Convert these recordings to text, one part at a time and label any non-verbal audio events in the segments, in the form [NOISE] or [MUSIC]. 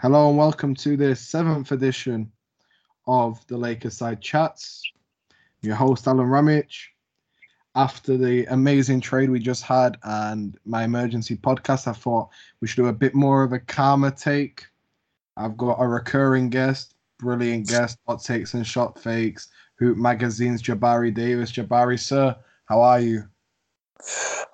Hello and welcome to the seventh edition of the Lakers Side Chats. Your host Alen Ramic. After the amazing trade we just had and my emergency podcast, I thought we should do a bit more of a calmer take. I've got a recurring guest, brilliant guest, hot takes and shot fakes, Hoop Magazine's Jabari Davis. Jabari, sir, how are you?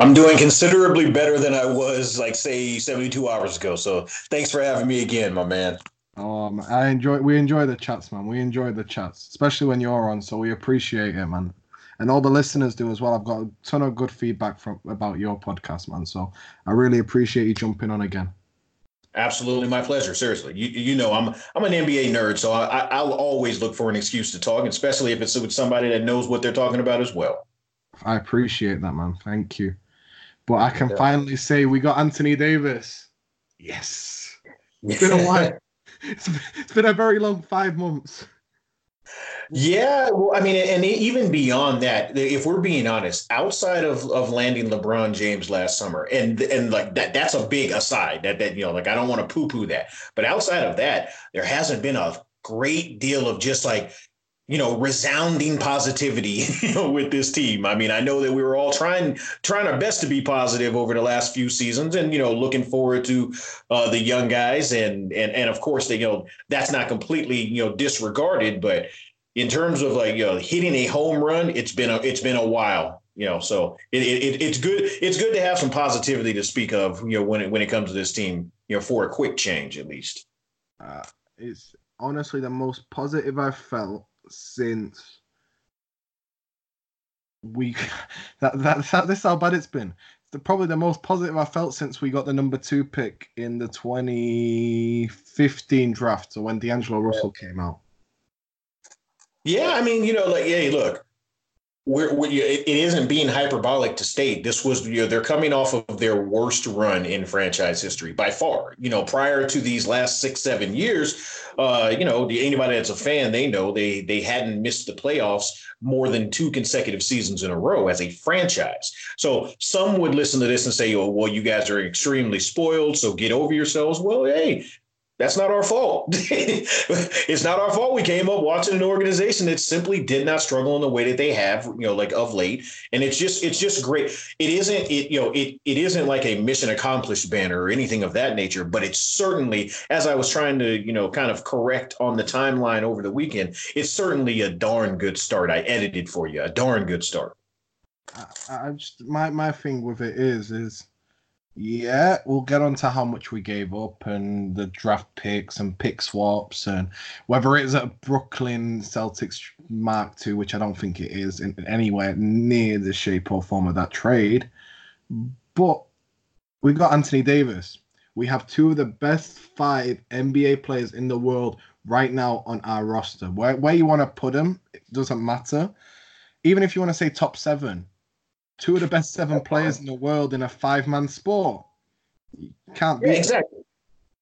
I'm doing considerably better than I was, like say, 72 hours ago. So thanks for having me again, my man. Um, I enjoy. We enjoy the chats, man. We enjoy the chats, especially when you're on. So we appreciate it, man. And all the listeners do as well. I've got a ton of good feedback from about your podcast, man. So I really appreciate you jumping on again. Absolutely, my pleasure. Seriously, you you know I'm I'm an NBA nerd, so I I'll always look for an excuse to talk, especially if it's with somebody that knows what they're talking about as well. I appreciate that, man. Thank you. But I can yeah. finally say we got Anthony Davis. Yes. It's been a while. It's, it's been a very long five months. Yeah, well, I mean, and even beyond that, if we're being honest, outside of of landing LeBron James last summer, and and like that, that's a big aside. That that you know, like I don't want to poo poo that, but outside of that, there hasn't been a great deal of just like you know, resounding positivity [LAUGHS] you know, with this team. I mean, I know that we were all trying trying our best to be positive over the last few seasons, and you know, looking forward to uh, the young guys, and and and of course, they, you know, that's not completely you know disregarded, but in terms of like you know hitting a home run, it's been a it's been a while. You know, so it, it it's good it's good to have some positivity to speak of. You know, when it when it comes to this team, you know, for a quick change at least. Uh, it's honestly the most positive I've felt since we [LAUGHS] that that, that this how bad it's been. It's the, probably the most positive I felt since we got the number two pick in the 2015 draft. So when D'Angelo Russell came out. Yeah, I mean, you know, like, hey, look, we're, we're, it isn't being hyperbolic to state. This was you know they're coming off of their worst run in franchise history by far. You know prior to these last six seven years uh you know anybody that's a fan they know they they hadn't missed the playoffs more than two consecutive seasons in a row as a franchise. So some would listen to this and say oh well you guys are extremely spoiled so get over yourselves. Well hey that's not our fault. [LAUGHS] it's not our fault. We came up watching an organization that simply did not struggle in the way that they have, you know, like of late. And it's just, it's just great. It isn't, it, you know, it, it isn't like a mission accomplished banner or anything of that nature, but it's certainly, as I was trying to, you know, kind of correct on the timeline over the weekend, it's certainly a darn good start. I edited for you, a darn good start. I, I just, my, my thing with it is, is, yeah, we'll get on to how much we gave up and the draft picks and pick swaps and whether it's a Brooklyn Celtics Mark II, which I don't think it is in anywhere near the shape or form of that trade. But we've got Anthony Davis. We have two of the best five NBA players in the world right now on our roster. Where where you want to put them, it doesn't matter. Even if you want to say top seven, two of the best seven players in the world in a five man sport. You can't be yeah, exactly.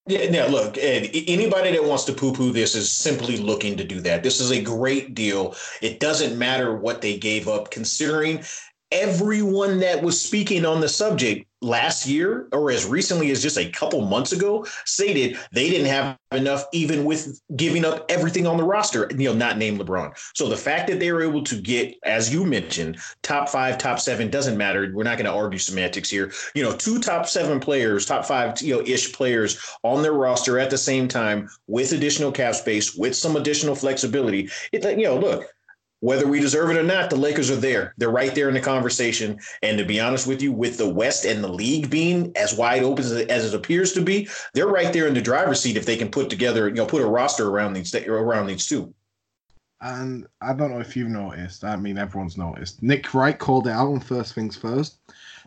Yeah, now look, Ed, anybody that wants to poo poo this is simply looking to do that. This is a great deal. It doesn't matter what they gave up, considering everyone that was speaking on the subject last year or as recently as just a couple months ago stated they didn't have enough even with giving up everything on the roster you know not named lebron. So the fact that they were able to get as you mentioned top five top seven doesn't matter. We're not going to argue semantics here. You know two top seven players top five you know ish players on their roster at the same time with additional cap space with some additional flexibility. It you know look whether we deserve it or not, the Lakers are there. They're right there in the conversation. And to be honest with you, with the West and the league being as wide open as it, as it appears to be, they're right there in the driver's seat if they can put together, you know, put a roster around these around these two. And I don't know if you've noticed. I mean, everyone's noticed. Nick Wright called it out on First Things First.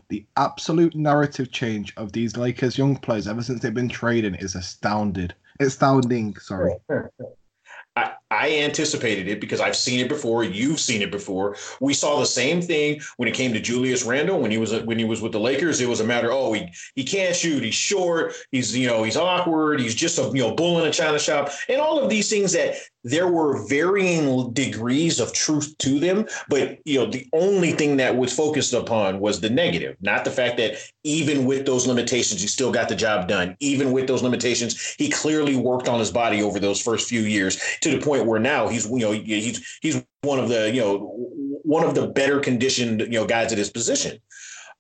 The absolute narrative change of these Lakers young players ever since they've been trading is astounded. Astounding. Sorry. [LAUGHS] I, I anticipated it because I've seen it before. You've seen it before. We saw the same thing when it came to Julius Randle when he was when he was with the Lakers. It was a matter, oh, he he can't shoot. He's short. He's you know he's awkward. He's just a you know bull in a china shop, and all of these things that there were varying degrees of truth to them. But you know the only thing that was focused upon was the negative, not the fact that even with those limitations, he still got the job done. Even with those limitations, he clearly worked on his body over those first few years to the point where now he's you know he's he's one of the you know one of the better conditioned you know guys at his position.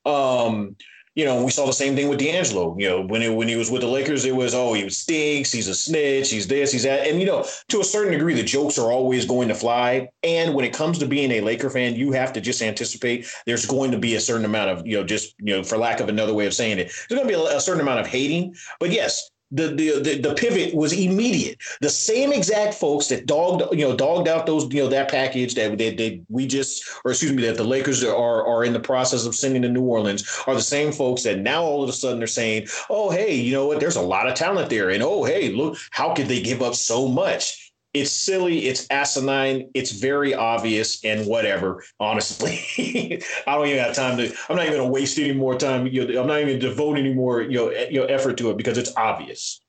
Um, you know, we saw the same thing with D'Angelo. You know, when it, when he was with the Lakers, it was oh he stinks, he's a snitch, he's this, he's that, and you know, to a certain degree, the jokes are always going to fly. And when it comes to being a Laker fan, you have to just anticipate there's going to be a certain amount of you know, just you know, for lack of another way of saying it, there's going to be a, a certain amount of hating. But yes, the, the the the pivot was immediate. The same exact folks that dogged you know dogged out those you know that package that they, they we just or excuse me that the Lakers are are in the process of sending to New Orleans are the same folks that now all of a sudden they're saying, oh hey, you know what? There's a lot of talent there, and oh hey, look, how could they give up so much? It's silly, it's asinine, it's very obvious, and whatever. Honestly, [LAUGHS] I don't even have time to. I'm not even gonna waste any more time. You know, I'm not even devote any more you know, you know effort to it because it's obvious.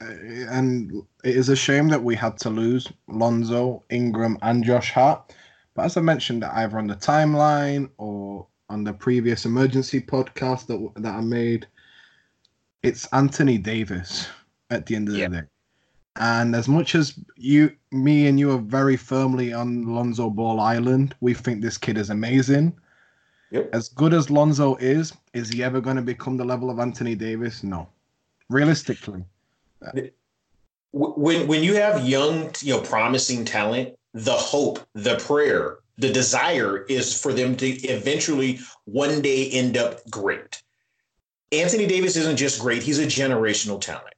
Uh, and it is a shame that we had to lose Lonzo, Ingram, and Josh Hart. But as I mentioned, either on the timeline or on the previous emergency podcast that that I made, it's Anthony Davis at the end of yeah. the day. And as much as you, me, and you are very firmly on Lonzo Ball Island, we think this kid is amazing. Yep. As good as Lonzo is, is he ever going to become the level of Anthony Davis? No. Realistically. When when you have young, you know, promising talent, the hope, the prayer, the desire is for them to eventually one day end up great. Anthony Davis isn't just great; he's a generational talent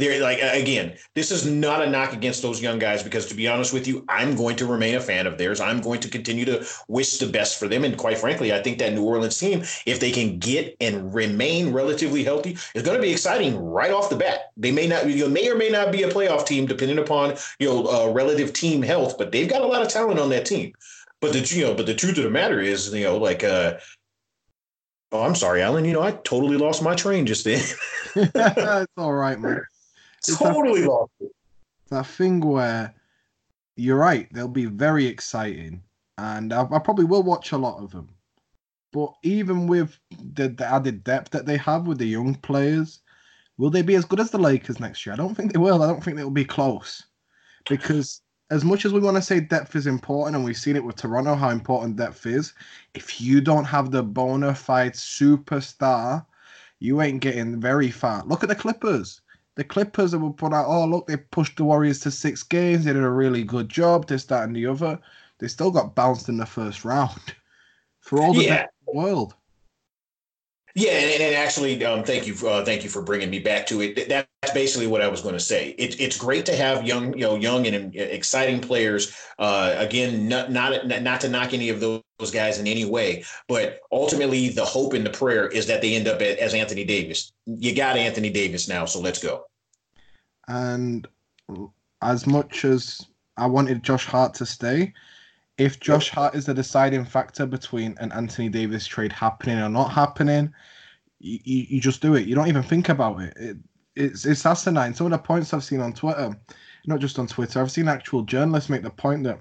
they're like again this is not a knock against those young guys because to be honest with you i'm going to remain a fan of theirs i'm going to continue to wish the best for them and quite frankly i think that new orleans team if they can get and remain relatively healthy is going to be exciting right off the bat they may not you know, may or may not be a playoff team depending upon you know uh, relative team health but they've got a lot of talent on that team but the you know but the truth of the matter is you know like uh Oh, I'm sorry, Alen. You know, I totally lost my train just then. [LAUGHS] it's all right, man. Totally lost it. That thing where you're right, they'll be very exciting, and I, I, probably will watch a lot of them. But even with the, the added depth that they have with the young players, will they be as good as the Lakers next year? I don't think they will. I don't think they'll be close because as much as we want to say depth is important, and we've seen it with Toronto how important depth is, if you don't have the bona fide superstar, you ain't getting very far. Look at the Clippers the Clippers will put out, oh, look, they pushed the Warriors to six games. They did a really good job, this, that, and the other. They still got bounced in the first round [LAUGHS] for all the yeah. world. Yeah, and, and actually, um, thank you, uh, thank you for bringing me back to it. That's basically what I was going to say. It, it's great to have young, you know, young and exciting players. Uh, again, not, not not to knock any of those guys in any way, but ultimately, the hope and the prayer is that they end up as Anthony Davis. You got Anthony Davis now, so let's go. And as much as I wanted Josh Hart to stay, if Josh Hart is the deciding factor between an Anthony Davis trade happening or not happening, you, you, just do it. You don't even think about it. it it's it's asinine. Some of the points I've seen on Twitter, not just on Twitter, I've seen actual journalists make the point that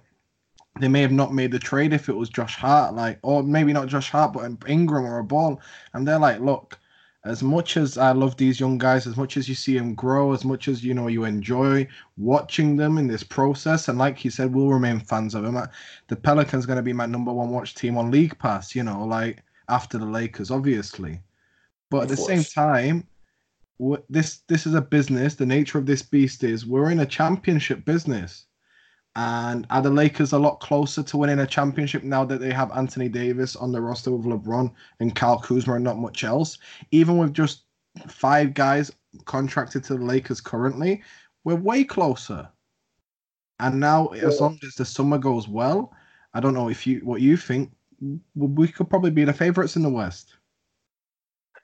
they may have not made the trade if it was Josh Hart, like, or maybe not Josh Hart, but Ingram or a ball. And they're like, look, as much as I love these young guys, as much as you see them grow, as much as you know you enjoy watching them in this process, and like he said, we'll remain fans of them. The Pelicans going to be my number one watch team on League Pass, you know, like after the Lakers, obviously. But at the same time, this this is a business. The nature of this beast is we're in a championship business. And are the Lakers a lot closer to winning a championship now that they have Anthony Davis on the roster with LeBron and Kyle Kuzma and not much else? Even with just five guys contracted to the Lakers currently, we're way closer. And now, as long as the summer goes well, I don't know if you what you think. We could probably be the favorites in the West.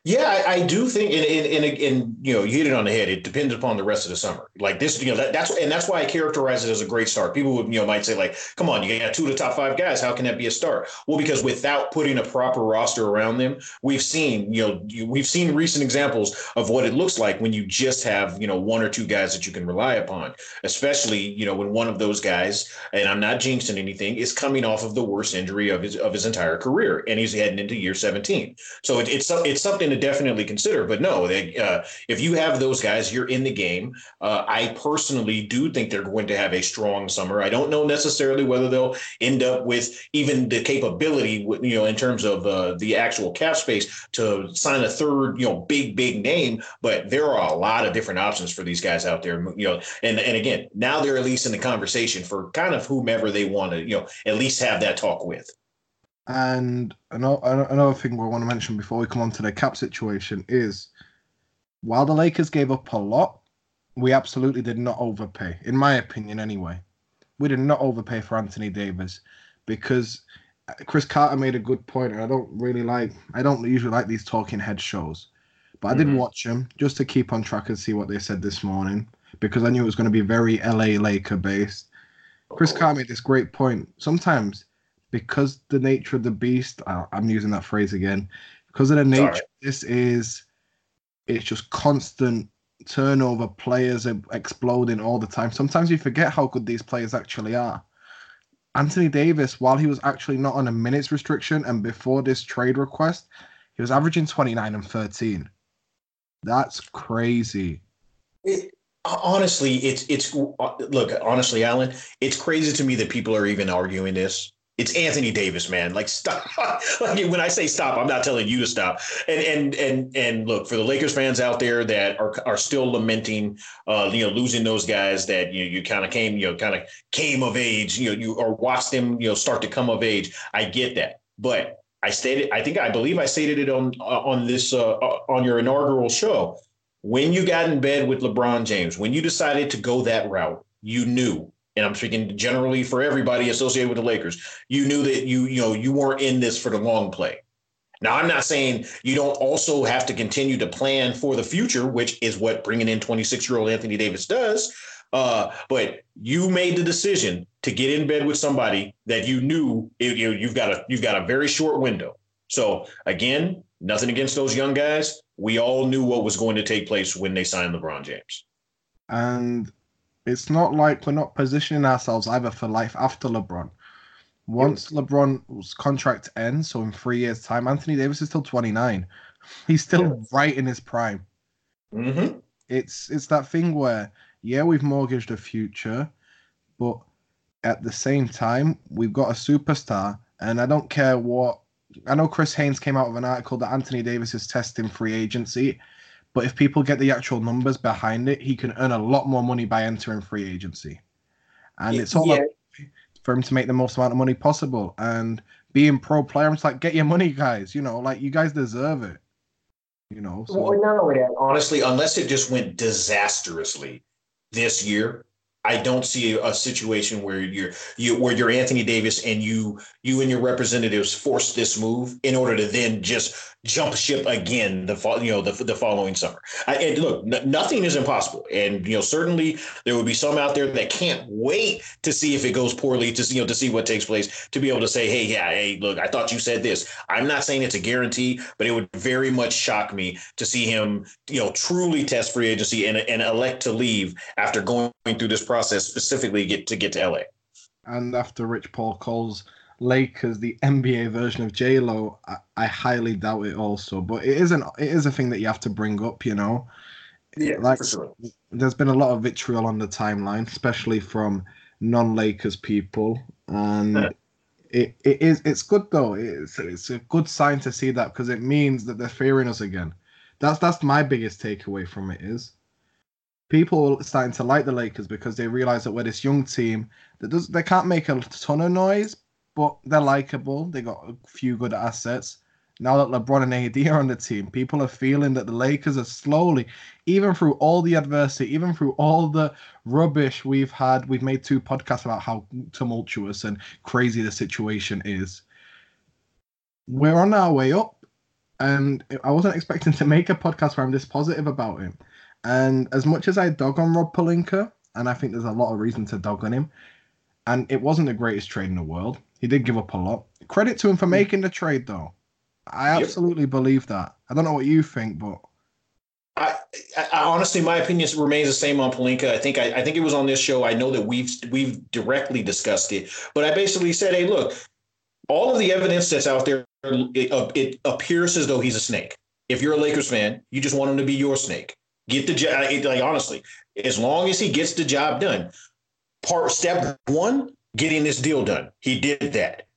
Yeah, I, I, do think, and, and, and, and, you know, you hit it on the head. It depends upon the rest of the summer. Like this, you know, that, that's and that's why I characterize it as a great start. People would, you know, might say like, "Come on, you got two of the top five guys. How can that be a start?" Well, because without putting a proper roster around them, we've seen, you know, we've seen recent examples of what it looks like when you just have, you know, one or two guys that you can rely upon. Especially, you know, when one of those guys, and I'm not jinxing anything, is coming off of the worst injury of his of his entire career, and he's heading into year 17. So it, it's it's something to definitely consider. But no, they, uh, if you have those guys, you're in the game. Uh, I personally do think they're going to have a strong summer. I don't know necessarily whether they'll end up with even the capability, you know, in terms of uh, the actual cap space to sign a third, you know, big big name. But there are a lot of different options for these guys out there, you know. And and again, now they're at least in the conversation for kind of whomever they want to, you know, at least have that talk with. And another thing we want to mention before we come on to the cap situation is while the Lakers gave up a lot, we absolutely did not overpay, in my opinion, anyway. We did not overpay for Anthony Davis because Cris Carter made a good point, and I don't really like, I don't usually like these talking head shows, but I did mm-hmm. watch them just to keep on track and see what they said this morning because I knew it was going to be very LA Laker based. Cris oh. Carter made this great point. Sometimes because the nature of the beast, I'm using that phrase again, because of the nature, Sorry. this is it's just constant turnover. Players are exploding all the time. Sometimes you forget how good these players actually are. Anthony Davis, while he was actually not on a minutes restriction and before this trade request, he was averaging 29 and 13. That's crazy. It, honestly, it's it's uh, look honestly, Alen, it's crazy to me that people are even arguing this it's Anthony Davis, man. Like stop. [LAUGHS] like when I say stop, I'm not telling you to stop. And and and and look for the Lakers fans out there that are are still lamenting, uh, you know, losing those guys that you you kind of came, you know, kind of came of age, you know, you or watched them, you know, start to come of age. I get that, but I stated, I think I believe I stated it on on this uh, on your inaugural show. When you got in bed with LeBron James, when you decided to go that route, you knew and I'm speaking generally for everybody associated with the Lakers, you knew that you, you know, you weren't in this for the long play. Now, I'm not saying you don't also have to continue to plan for the future, which is what bringing in 26 year old Anthony Davis does. Uh, but you made the decision to get in bed with somebody that you knew you, you've got a you've got a very short window. So again, nothing against those young guys. We all knew what was going to take place when they signed LeBron James. And it's not like we're not positioning ourselves either for life after LeBron. Once LeBron's contract ends, so in three years' time, Anthony Davis is still 29. He's still yeah. right in his prime. Mm-hmm. It's it's that thing where yeah, we've mortgaged a future, but at the same time, we've got a superstar, and I don't care what. I know Chris Haynes came out with an article that Anthony Davis is testing free agency. But if people get the actual numbers behind it, he can earn a lot more money by entering free agency. And it's all yeah. for him to make the most amount of money possible. And being pro player, it's like get your money, guys. You know, like you guys deserve it. You know. So. Well, only honestly, unless it just went disastrously this year, I don't see a situation where you're you where you're Anthony Davis and you you and your representatives force this move in order to then just jump ship again the you know the, the following summer. I, and look, n- nothing is impossible, and you know certainly there will be some out there that can't wait to see if it goes poorly to see you know to see what takes place to be able to say, hey, yeah, hey, look, I thought you said this. I'm not saying it's a guarantee, but it would very much shock me to see him you know truly test free agency and and elect to leave after going through this process specifically get to get to LA. And after Rich Paul calls Lakers the NBA version of J Lo, I, I, highly doubt it. Also, but it isn't. It is a thing that you have to bring up. You know, yeah, like sure. there's been a lot of vitriol on the timeline, especially from non-Lakers people, and. Yeah. It, it is it's good though it's it's a good sign to see that because it means that they're fearing us again that's that's my biggest takeaway from it is people are starting to like the Lakers because they realize that we're this young team that does they can't make a ton of noise, but they're likable. They got a few good assets. Now that LeBron and AD are on the team, people are feeling that the Lakers are slowly, even through all the adversity, even through all the rubbish we've had. We've made two podcasts about how tumultuous and crazy the situation is. We're on our way up. and I wasn't expecting to make a podcast where I'm this positive about him. And as much as I dog on Rob Pelinka, and I think there's a lot of reason to dog on him, and it wasn't the greatest trade in the world. He did give up a lot. Credit to him for hmm. making the trade, though. I absolutely yep. believe that. I don't know what you think, but I, I, honestly, my opinion remains the same on Pelinka. I think I, I, think it was on this show. I know that we've we've directly discussed it, but I basically said, "Hey, look, all of the evidence that's out there, it, it appears as though he's a snake. If you're a Lakers fan, you just want him to be your snake. Get the job. Like honestly, as long as he gets the job done. Part step one, getting this deal done. He did that.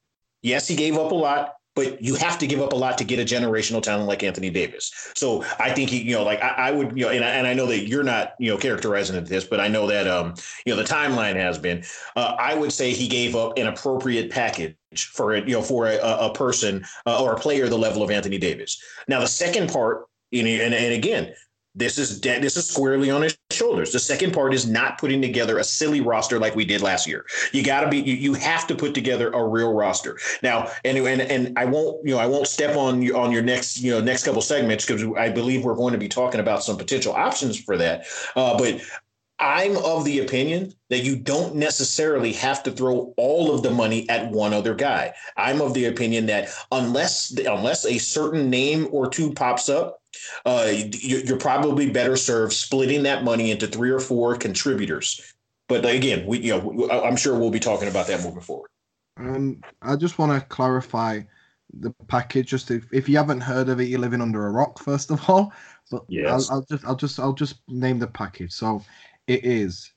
Yes, he gave up a lot but you have to give up a lot to get a generational talent like Anthony Davis. So I think he, you know, like I, I would, you know, and I, and I, know that you're not, you know, characterizing it this, but I know that, um, you know, the timeline has been. Uh, I would say he gave up an appropriate package for it, you know, for a, a person uh, or a player the level of Anthony Davis. Now the second part, you know, and, and again, this is this is squarely on his shoulders. The second part is not putting together a silly roster like we did last year. You got to be you, you have to put together a real roster. Now, and and and I won't you know I won't step on you on your next you know next couple segments because I believe we're going to be talking about some potential options for that. Uh, but I'm of the opinion that you don't necessarily have to throw all of the money at one other guy. I'm of the opinion that unless unless a certain name or two pops up, uh, you're probably better served splitting that money into three or four contributors. But again, we you know I'm sure we'll be talking about that moving forward. Um, I just want to clarify the package. Just if, if you haven't heard of it, you're living under a rock. First of all, but yes. I'll, I'll just I'll just I'll just name the package. So it is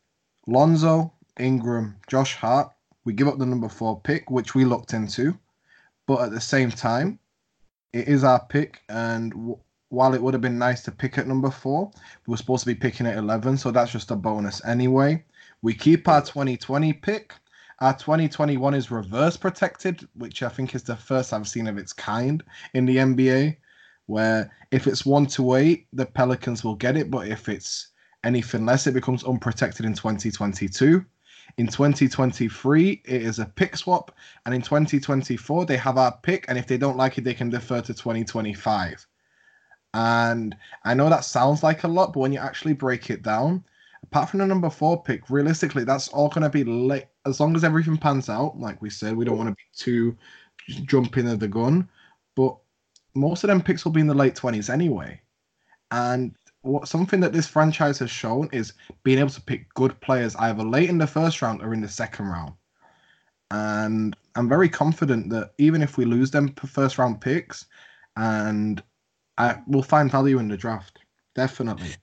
Lonzo, Ingram, Josh Hart. We give up the number four pick, which we looked into, but at the same time, it is our pick. And w- while it would have been nice to pick at number four, we were supposed to be picking at 11, so that's just a bonus anyway. We keep our 2020 pick. Our 2021 is reverse protected, which I think is the first I've seen of its kind in the NBA. Where if it's one to eight, the Pelicans will get it, but if it's Anything less, it becomes unprotected in 2022. In 2023, it is a pick swap. And in 2024, they have our pick. And if they don't like it, they can defer to 2025. And I know that sounds like a lot, but when you actually break it down, apart from the number four pick, realistically, that's all going to be late. As long as everything pans out, like we said, we don't want to be too jumping at the gun. But most of them picks will be in the late 20s anyway. And what something that this franchise has shown is being able to pick good players either late in the first round or in the second round. And I'm very confident that even if we lose them first round picks, and I will find value in the draft, definitely.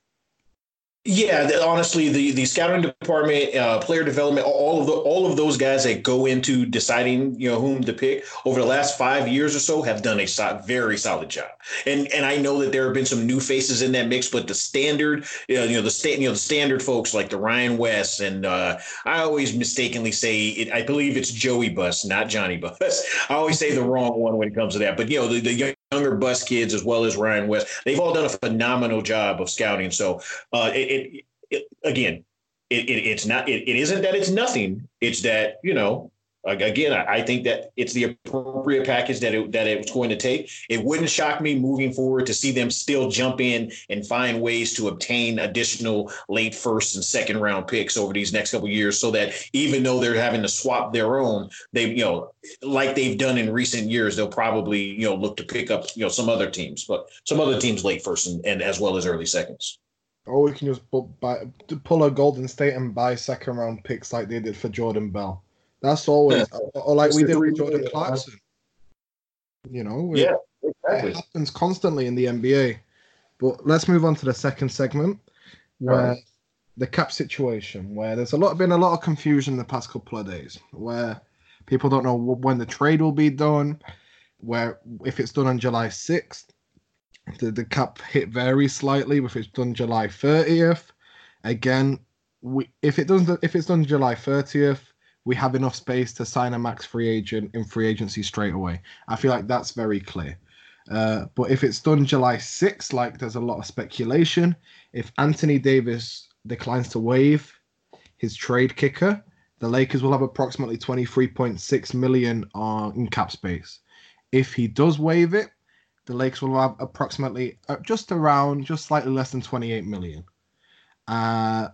Yeah, honestly, the the scouting department, uh, player development, all of the all of those guys that go into deciding you know whom to pick over the last five years or so have done a so- very solid job. And and I know that there have been some new faces in that mix, but the standard, you know, you know the state, you know, the standard folks like the Ryan West and uh, I always mistakenly say it, I believe it's Joey Buss, not Johnny Buss. [LAUGHS] I always say the wrong one when it comes to that. But you know, the, the younger Buss kids as well as Ryan West. They've all done a phenomenal job of scouting. So uh, it, it, it, again, it, it's not. It, it isn't that it's nothing. It's that you know again, I think that it's the appropriate package that it, that it's going to take. It wouldn't shock me moving forward to see them still jump in and find ways to obtain additional late first and second round picks over these next couple years, so that even though they're having to swap their own, they you know like they've done in recent years, they'll probably you know look to pick up you know some other teams, but some other teams late first and, and as well as early seconds. Or we can just buy, pull a Golden State and buy second round picks like they did for Jordan Bell. That's always, yeah. or like we did with Jordan Clarkson. You know, yeah, exactly. It happens constantly in the NBA. But let's move on to the second segment, where right. the cap situation, where there's a lot been a lot of confusion the past couple of days, where people don't know when the trade will be done, where if it's done on July 6th, the, the cap hit varies slightly. If it's done July 30th, again, we if it doesn't if it's done July 30th, we have enough space to sign a max free agent in free agency straight away. I feel like that's very clear. Uh, but if it's done July 6th, like there's a lot of speculation, if Anthony Davis declines to waive his trade kicker, the Lakers will have approximately 23.6 million on in cap space. If he does waive it, the Lakers will have approximately uh, just around, just slightly less than 28 million. Uh,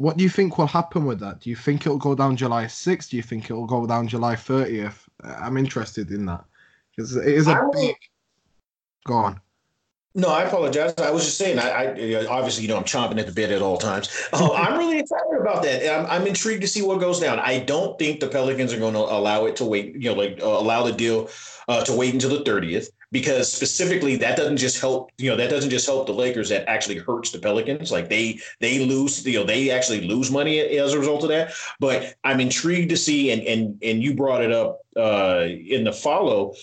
what do you think will happen with that? Do you think it'll go down July 6th? Do you think it'll go down July 30th? I'm interested in that because it is a big. Go on. No, I apologize. I was just saying. I, I obviously, you know, I'm chomping at the bit at all times. Uh, [LAUGHS] I'm really excited about that. I'm, I'm, intrigued to see what goes down. I don't think the Pelicans are going to allow it to wait. You know, like uh, allow the deal uh, to wait until the 30th because specifically that doesn't just help. You know, that doesn't just help the Lakers. That actually hurts the Pelicans. Like they they lose. You know, they actually lose money as a result of that. But I'm intrigued to see. And and and you brought it up uh, in the follow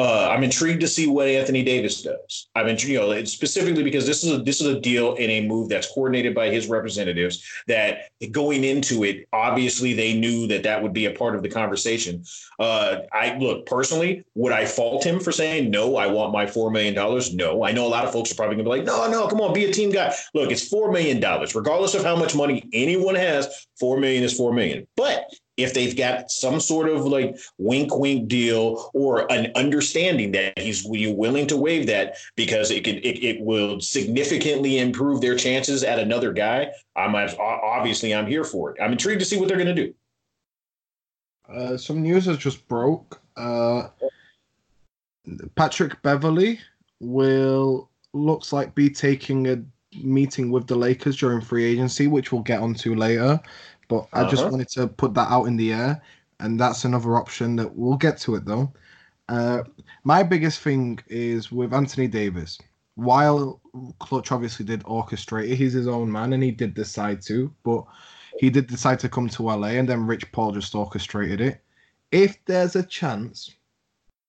uh, I'm intrigued to see what Anthony Davis does. I'm intrigued, you know, specifically because this is a this is a deal in a move that's coordinated by his representatives. That going into it, obviously they knew that that would be a part of the conversation. Uh, I look personally, would I fault him for saying no? I want my four million dollars. No, I know a lot of folks are probably gonna be like, no, no, come on, be a team guy. Look, it's four million dollars, regardless of how much money anyone has. Four million is four million, but if they've got some sort of like wink wink deal or an understanding that he's willing to waive that because it could it, it will significantly improve their chances at another guy i'm obviously i'm here for it. I'm intrigued to see what they're going to do. Uh, some news has just broke. Uh, Patrick Beverley will looks like be taking a meeting with the lakers during free agency which we'll get onto later but I uh-huh. just wanted to put that out in the air, and that's another option that we'll get to it though. Uh, my biggest thing is with Anthony Davis. While Klutch obviously did orchestrate it, he's his own man, and he did decide to, but he did decide to come to LA, and then Rich Paul just orchestrated it. If there's a chance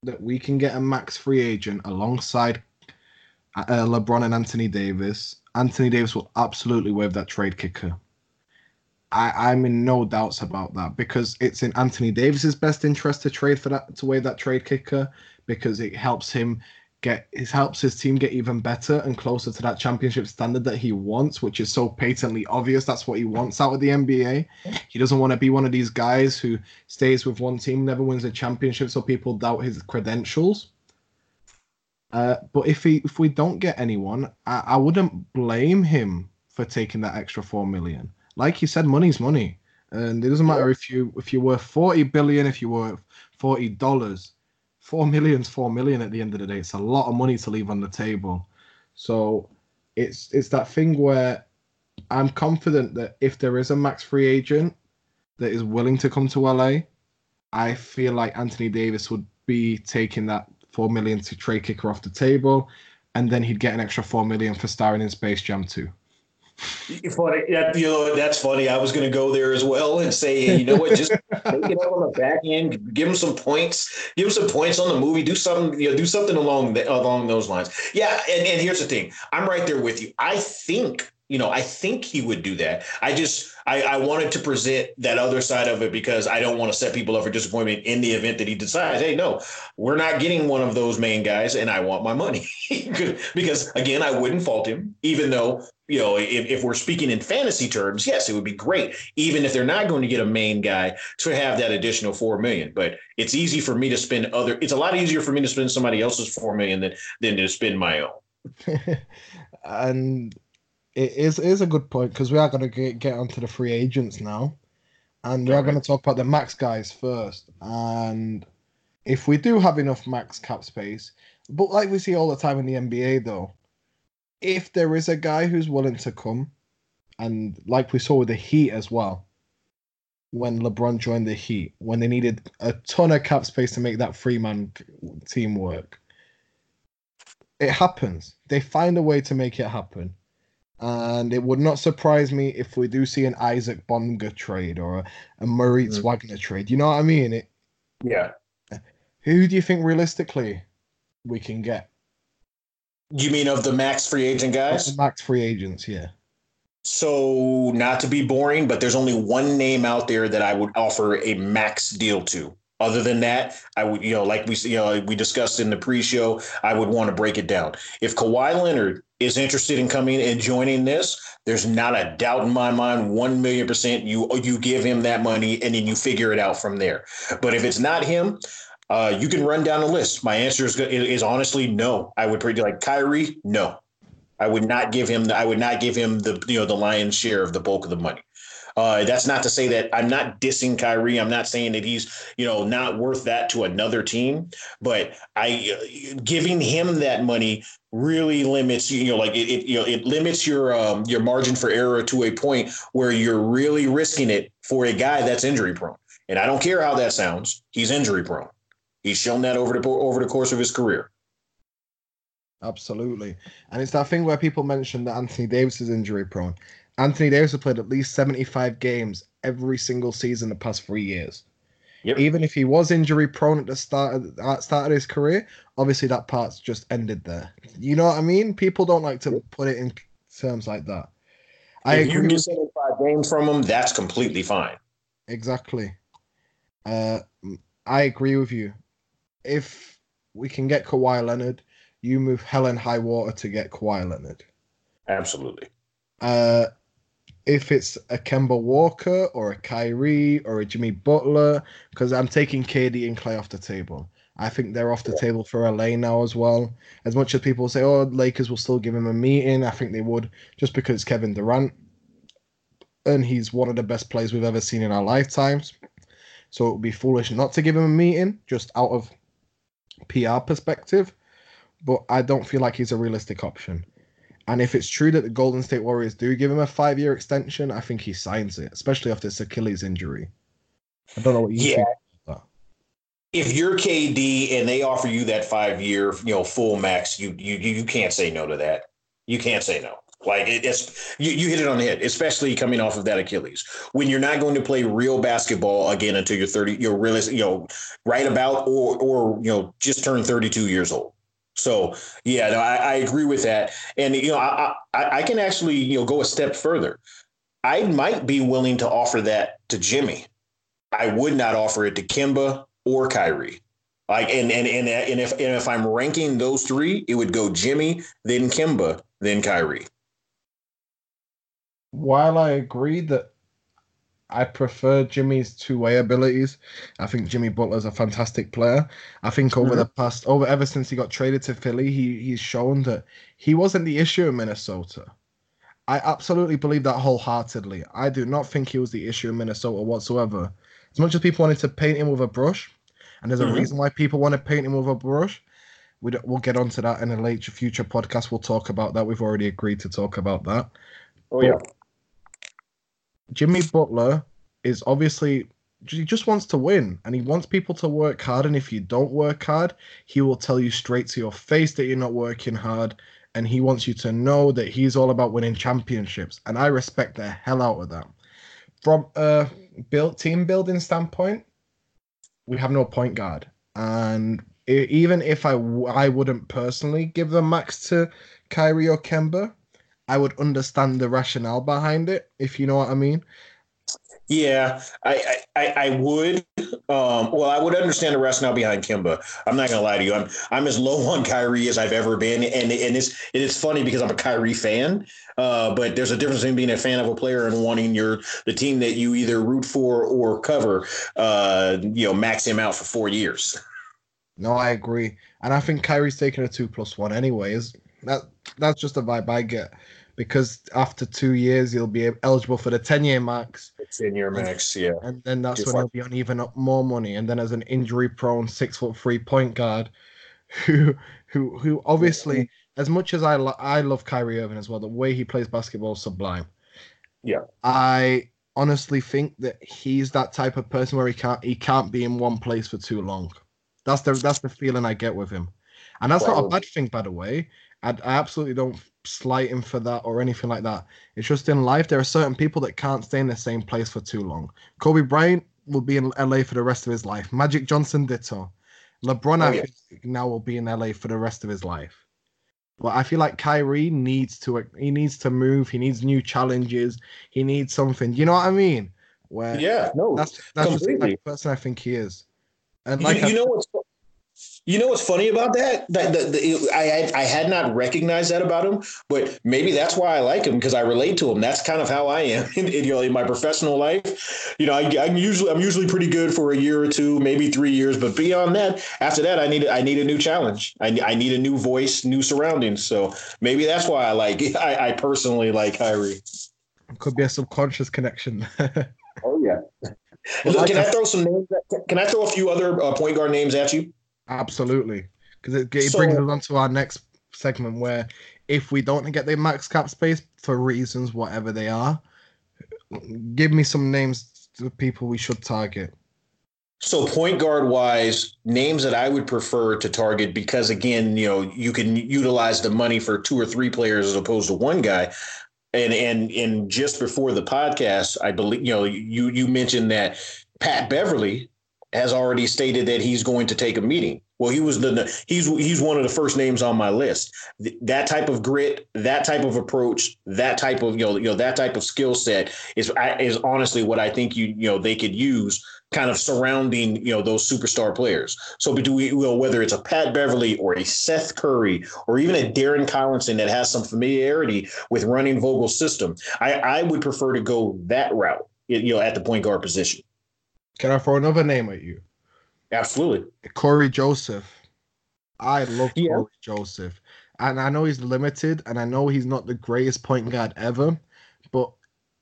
that we can get a max free agent alongside uh, LeBron and Anthony Davis, Anthony Davis will absolutely waive that trade kicker. I, I'm in no doubts about that because it's in Anthony Davis's best interest to trade for that to waive that trade kicker because it helps him get it helps his team get even better and closer to that championship standard that he wants, which is so patently obvious. That's what he wants out of the NBA. He doesn't want to be one of these guys who stays with one team, never wins a championship, so people doubt his credentials. Uh, but if he if we don't get anyone, I, I wouldn't blame him for taking that extra four million like you said, money's money, and it doesn't matter if you if you're worth forty billion, if you're worth forty dollars, four million's four million at the end of the day. It's a lot of money to leave on the table. So it's it's that thing where I'm confident that if there is a max free agent that is willing to come to LA, I feel like Anthony Davis would be taking that four million to trade kicker off the table, and then he'd get an extra four million for starring in Space Jam 2. Funny, that, you know that's funny. I was going to go there as well and say, you know what, just [LAUGHS] take it up on the back end, give him some points, give him some points on the movie, do something, you know, do something along the, along those lines. Yeah, and, and here's the thing, I'm right there with you. I think you know, I think he would do that. I just I, I wanted to present that other side of it because I don't want to set people up for disappointment in the event that he decides, hey, no, we're not getting one of those main guys, and I want my money. [LAUGHS] because again, I wouldn't fault him, even though you know, if, if we're speaking in fantasy terms, yes, it would be great, even if they're not going to get a main guy to have that additional four million. But it's easy for me to spend other. It's a lot easier for me to spend somebody else's four million than than to spend my own. [LAUGHS] and it is a good point because we are going to get, get onto the free agents now, and we are going to talk about the max guys first. And if we do have enough max cap space, but like we see all the time in the NBA, though, if there is a guy who's willing to come, and like we saw with the Heat as well, when LeBron joined the Heat, when they needed a ton of cap space to make that three man team work. It happens. They find a way to make it happen. And it would not surprise me if we do see an Isaac Bonga trade or a, a Moritz mm. Wagner trade. You know what I mean? It, yeah. Who do you think realistically we can get? You mean of the max free agent guys? max free agents, yeah. So, not to be boring, but there's only one name out there that I would offer a max deal to. Other than that, I would, you know, like we, you know, we discussed in the pre-show, I would want to break it down. If Kawhi Leonard is interested in coming and joining this, there's not a doubt in my mind, one million percent. You you give him that money and then you figure it out from there. But if it's not him, Uh, you can run down the list. My answer is, is honestly no. I would pretty like Kyrie. No, I would not give him. The, I would not give him the you know the lion's share of the bulk of the money. Uh, that's not to say that I'm not dissing Kyrie. I'm not saying that he's you know not worth that to another team, but I uh, giving him that money really limits you know like it, it you know it limits your um, your margin for error to a point where you're really risking it for a guy that's injury prone. And I don't care how that sounds. He's injury prone. He's shown that over the over the course of his career. Absolutely. And it's that thing where people mention that Anthony Davis is injury prone. Anthony Davis has played at least 75 games every single season the past three years. Yep. Even if he was injury prone at the start of, at start of his career, obviously that part's just ended there. You know what I mean? People don't like to put it in terms like that. I if you get 75 games from him, that's completely fine. Exactly. Uh, I agree with you. If we can get Kawhi Leonard, you move hell and high water to get Kawhi Leonard. Absolutely. Uh, if it's a Kemba Walker or a Kyrie or a Jimmy Butler, because I'm taking KD and Clay off the table. I think they're off the yeah. table for LA now as well. As much as people say, oh, Lakers will still give him a meeting, I think they would just because Kevin Durant. And he's one of the best players we've ever seen in our lifetimes. So it would be foolish not to give him a meeting, just out of PR perspective. But I don't feel like he's a realistic option. And if it's true that the Golden State Warriors do give him a five year extension, I think he signs it, especially after this Achilles injury. I don't know what you yeah. think. If you're KD and they offer you that five year, you know, full max, you you you can't say no to that. You can't say no. Like it, it's you, you hit it on the head, especially coming off of that Achilles. When you're not going to play real basketball again until you're 30, you're really you know right about or or you know just turned 32 years old. So yeah, no, I, I agree with that, and you know I, I I can actually you know go a step further. I might be willing to offer that to Jimmy. I would not offer it to Kemba or Kyrie. Like and and and and if and if I'm ranking those three, it would go Jimmy, then Kemba, then Kyrie while I agree that I prefer Jimmy's two-way abilities, I think Jimmy Butler's a fantastic player. I think over mm-hmm. the past, over ever since he got traded to Philly, he he's shown that he wasn't the issue in Minnesota. I absolutely believe that wholeheartedly. I do not think he was the issue in Minnesota whatsoever. As much as people wanted to paint him with a brush, and there's mm-hmm. a reason why people want to paint him with a brush. We we'll get onto that in a later future podcast. We'll talk about that. We've already agreed to talk about that. Oh yeah. Jimmy Butler is obviously he just wants to win and he wants people to work hard. And if you don't work hard, he will tell you straight to your face that you're not working hard. And he wants you to know that he's all about winning championships. And I respect the hell out of that. From a build team building standpoint, we have no point guard. And even if I, I wouldn't personally give the max to Kyrie or Kemba, I would understand the rationale behind it, if you know what I mean. Yeah, I I, I would. Um, well, I would understand the rationale behind Kemba. I'm not gonna lie to you. I'm I'm as low on Kyrie as I've ever been, and and it's it's funny because I'm a Kyrie fan. Uh, but there's a difference between being a fan of a player and wanting your the team that you either root for or cover. Uh, you know, max him out for four years. No, I agree, and I think Kyrie's taking a two plus one anyways. That that's just a vibe I get because after two years he'll be eligible for the 10 year max. 10 year max, yeah. And then that's Just when like... he'll be on even up more money. And then as an injury prone six foot three point guard [LAUGHS] who who who obviously as much as I lo- I love Kyrie Irving as well, the way he plays basketball is sublime. Yeah. I honestly think that he's that type of person where he can't he can't be in one place for too long. That's the that's the feeling I get with him. And that's not a bad thing, by the way. I, I absolutely don't slight him for that or anything like that. It's just in life, there are certain people that can't stay in the same place for too long. Kobe Bryant will be in LA for the rest of his life. Magic Johnson, ditto. LeBron, oh, yeah. now will be in LA for the rest of his life. But I feel like Kyrie needs to he needs to move. He needs new challenges. He needs something. You know what I mean? Where yeah, no, that's that's completely. just the person I think he is. And like you, you know what's You know what's funny about that? That the, the, I I had not recognized that about him, but maybe that's why I like him because I relate to him. That's kind of how I am [LAUGHS] in, in, you know in my professional life. You know, I, am usually I'm usually pretty good for a year or two, maybe three years, but beyond that, after that, I need I need a new challenge. I, I need a new voice, new surroundings. So maybe that's why I like [LAUGHS] I, I personally like Kyrie. Could be a subconscious connection. [LAUGHS] oh yeah. Look, can I throw some names? Can I throw a few other uh, point guard names at you? Absolutely, because it, it so, brings us on to our next segment where if we don't get the max cap space for reasons whatever they are, give me some names of people we should target. So point guard wise, names that I would prefer to target because again, you know, you can utilize the money for two or three players as opposed to one guy. And and and just before the podcast, I believe you know you you mentioned that Pat Beverley has already stated that he's going to take a meeting. Well, he was the he's he's one of the first names on my list. That type of grit, that type of approach, that type of you know you know that type of skill set is is honestly what I think you you know they could use kind of surrounding you know those superstar players. So, do we well whether it's a Pat Beverley or a Seth Curry or even a Darren Collison that has some familiarity with running Vogel's system, I I would prefer to go that route. You know, at the point guard position. Can I throw another name at you? Absolutely. Cory Joseph. I love yeah. Cory Joseph. And I know he's limited and I know he's not the greatest point guard ever, but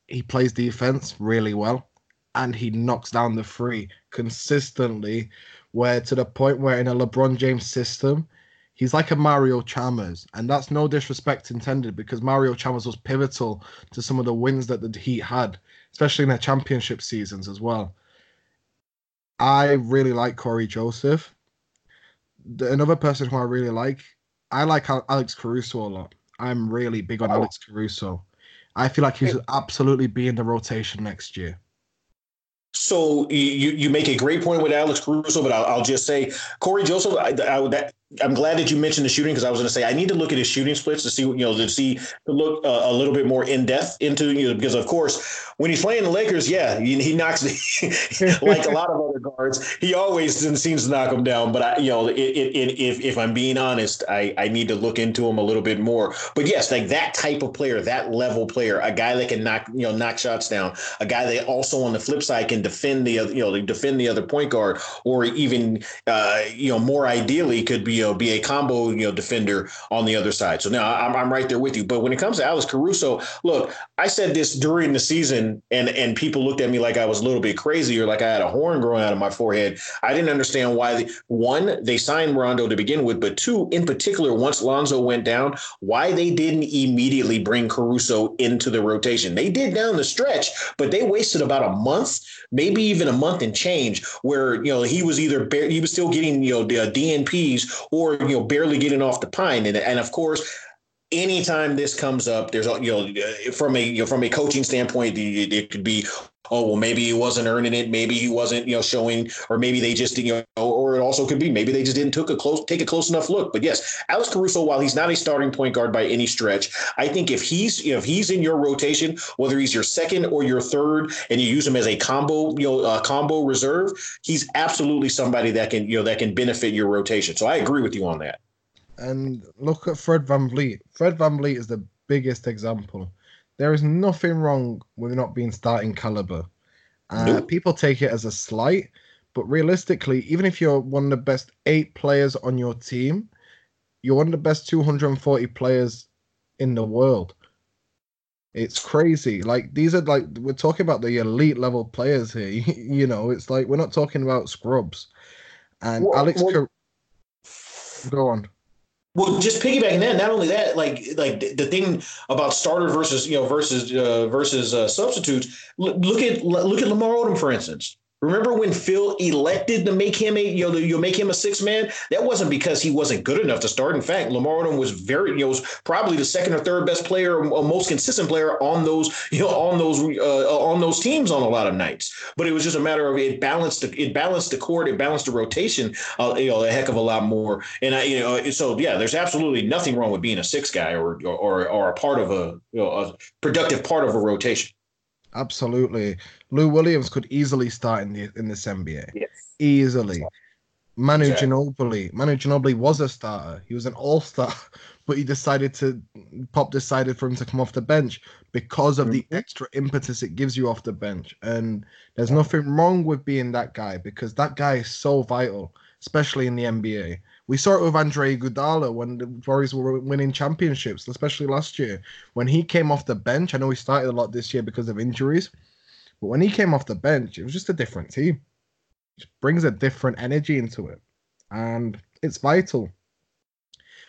he plays defense really well and he knocks down the free consistently where to the point where in a LeBron James system he's like a Mario Chalmers and that's no disrespect intended because Mario Chalmers was pivotal to some of the wins that the Heat had especially in their championship seasons as well I really like Cory Joseph. The, another person who I really like, I like Alex Caruso a lot. I'm really big on oh. Alex Caruso. I feel like he's absolutely be in the rotation next year. So you you make a great point with Alex Caruso, but I'll, I'll just say Cory Joseph. I, I, that I'm glad that you mentioned the shooting because I was going to say I need to look at his shooting splits to see you know to see to look uh, a little bit more in depth into you know because of course when he's playing the Lakers yeah he, he knocks [LAUGHS] like a lot of other guards. He always seems to knock them down but I you know it, it, it, if if I'm being honest I I need to look into him a little bit more. But yes like that type of player that level player a guy that can knock you know knock shots down a guy that also on the flip side can defend the you know defend the other point guard or even uh, you know more ideally could be you know be a combo you know defender on the other side. So now I'm, I'm right there with you. But when it comes to Alex Caruso, look, I said this during the season, and and people looked at me like I was a little bit crazy or like I had a horn growing out of my forehead. I didn't understand why. One, they signed Rondo to begin with, but two, in particular, once Lonzo went down, why they didn't immediately bring Caruso into the rotation. They did down the stretch, but they wasted about a month, maybe even a month and change, where you know he was either he was still getting you know the uh, DNPs or you know barely getting off the pine. And and of course, anytime this comes up, there's you know from a you know, from a coaching standpoint, it, it could be oh well maybe he wasn't earning it. Maybe he wasn't you know showing or maybe they just you know or it also could be maybe they just didn't took a close take a close enough look. But yes alex caruso while he's not a starting point guard by any stretch i think if he's you know, if he's in your rotation whether he's your second or your third and you use him as a combo you know uh, combo reserve he's absolutely somebody that can you know that can benefit your rotation. So i agree with you on that. And look at fred van vanvleet fred van vanvleet is the biggest example there is nothing wrong with not being starting caliber. Uh, nope. People take it as a slight, but realistically, even if you're one of the best eight players on your team, you're one of the best 240 players in the world. It's crazy. Like these are like we're talking about the elite level players here. [LAUGHS] you know, it's like we're not talking about scrubs. And well, Alex, Car- go on. Well, just piggybacking that. Not only that, like like the thing about starter versus you know versus uh, versus uh, substitutes. Look at look at Lamar Odom for instance. Remember when Phil elected to make him a you know you make him a six man? That wasn't because he wasn't good enough to start. In fact, Lamar Odom was very you know was probably the second or third best player, or most consistent player on those [LAUGHS] you know on those uh, on those teams on a lot of nights. But it was just a matter of it balanced it balanced the court, it balanced the rotation uh, you know a heck of a lot more. And I you know so yeah, there's absolutely nothing wrong with being a six guy or or or a part of a you know a productive part of a rotation. Absolutely. Lou Williams could easily start in the in this NBA. Yes. Easily. Manu exactly. Ginobili. Manu Ginobili was a starter. He was an all-star, [LAUGHS] but he decided to Pop decided for him to come off the bench because of mm-hmm. the extra impetus it gives you off the bench. And there's nothing wrong with being that guy because that guy is so vital, especially in the NBA. We saw it with Andre Iguodala when the Warriors were winning championships, especially last year. When he came off the bench, I know he started a lot this year because of injuries, but when he came off the bench, it was just a different team It brings a different energy into it, and it's vital.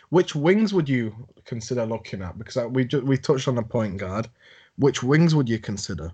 Which wings would you consider looking at? Because we just, we touched on the point guard. Which wings would you consider?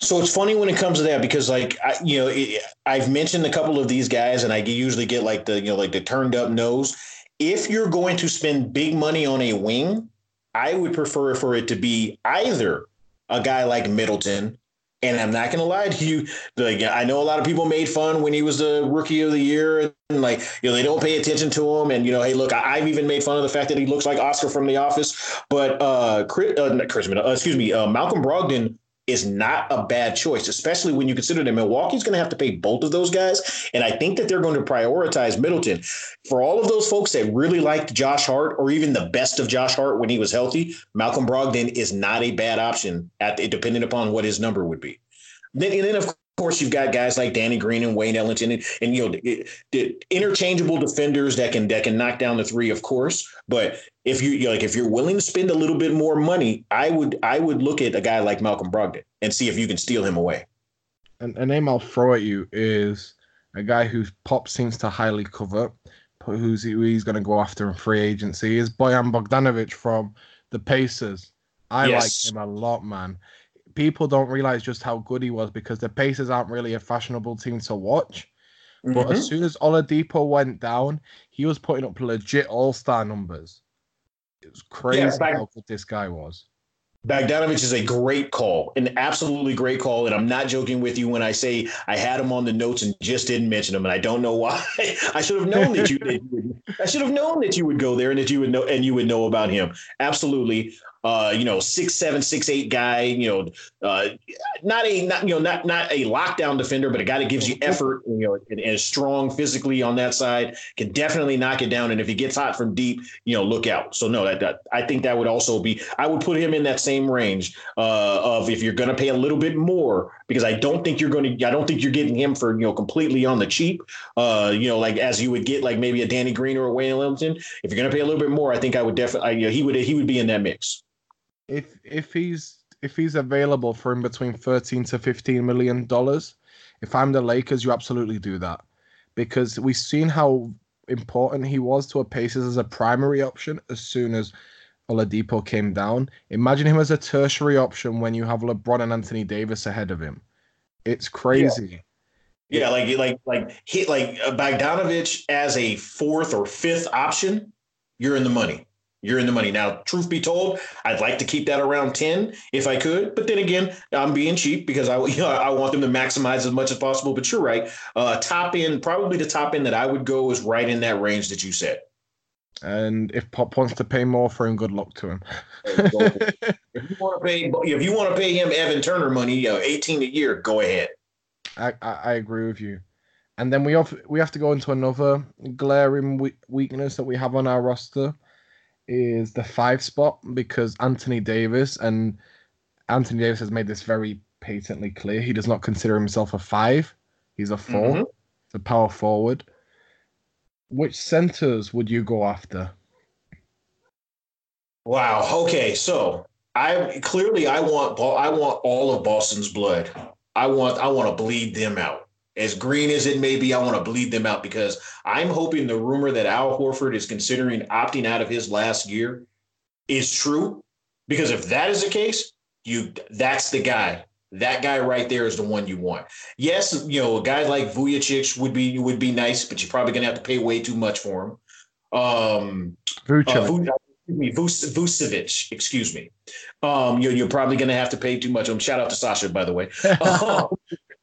So it's funny when it comes to that because, like, I, you know, it, I've mentioned a couple of these guys, and I usually get like the, you know, like the turned up nose. If you're going to spend big money on a wing, I would prefer for it to be either a guy like Middleton and I'm not gonna lie to you, like I know a lot of people made fun when he was the rookie of the year, and like you know they don't pay attention to him. And you know, hey, look, I, have even made fun of the fact that he looks like Oscar from The Office. But uh, Chris, uh, Chris uh, excuse me, uh, Malcolm Brogdon is not a bad choice, especially when you consider that Milwaukee's going to have to pay both of those guys. And I think that they're going to prioritize Middleton. For all of those folks that really liked Josh Hart or even the best of Josh Hart when he was healthy, Malcolm Brogdon is not a bad option at depending upon what his number would be. Then, and then of course you've got guys like Danny Green and Wayne Ellington and, and you know the, the interchangeable defenders that can that can knock down the three, of course. But if you, you know, like if you're willing to spend a little bit more money, I would I would look at a guy like Malcolm Brogdon and see if you can steal him away. And a name I'll throw at you is a guy whose pop seems to highly cover, who's who he's going to go after in free agency is Bojan Bogdanovic from the Pacers. I yes. like him a lot, man. People don't realize just how good he was because the Pacers aren't really a fashionable team to watch. Mm-hmm. But as mm-hmm. soon as Oladipo went down, he was putting up legit All Star numbers. It was crazy yeah, how good this guy was. Bogdanovic is a great call, an absolutely great call. And I'm not joking with you when I say I had him on the notes and just didn't mention him. And I don't know why. [LAUGHS] I should have known that you did. [LAUGHS] I should have known that you would go there and that you would know and you would know about him. Absolutely uh, you know, six seven, six eight guy. You know, uh, not a not you know not not a lockdown defender, but a guy that gives you effort. You know, and, and, is strong physically on that side. Can definitely knock it down. And if he gets hot from deep, you know, look out. So no, that, that I think that would also be. I would put him in that same range uh, of if you're going to pay a little bit more because I don't think you're going to. I don't think you're getting him for you know completely on the cheap. Uh, you know, like as you would get like maybe a Danny Green or a Wayne Ellington. If you're going to pay a little bit more, I think I would definitely. You know, he would he would be in that mix if if he's if he's available for in between 13 to 15 million dollars, if I'm the Lakers, you absolutely do that because we've seen how important he was to a Pacers as a primary option as soon as Oladipo came down. Imagine him as a tertiary option when you have LeBron and Anthony Davis ahead of him. It's crazy. Yeah, yeah like like like he like uh, Bogdanovic as a fourth or fifth option, you're in the money you're in the money. Now, truth be told, I'd like to keep that around 10 if I could. But then again, I'm being cheap because I, [LAUGHS] you know, I want them to maximize as much as possible. But you're right. Uh, top end, probably the top end that I would go is right in that range that you said. And if Pop wants to pay more for him, good luck to him. [LAUGHS] if you want to pay, if you want to pay him Evan Turner money, you know, 18 a year, go ahead. I, I, I agree with you. And then we have we have to go into another glaring weakness that we have on our roster is the five spot because Anthony Davis and Anthony Davis has made this very patently clear. He does not consider himself a five. He's a 4 mm-hmm. a power forward. Which centers would you go after? Wow. Okay. So I clearly I want I want all of Boston's blood. I want I want to bleed them out as green as it may be, I want to bleed them out because I'm hoping the rumor that Al Horford is considering opting out of his last year is true. Because if that is the case, you that's the guy. That guy right there is the one you want. Yes, you know, a guy like Vujacic would be would be nice, but you're probably gonna have to pay way too much for him. Um, Vucevic. Uh, Vucevic, excuse me. Um, you're, you're probably going to have to pay too much. Um, shout out to Sasha, by the way. [LAUGHS] um,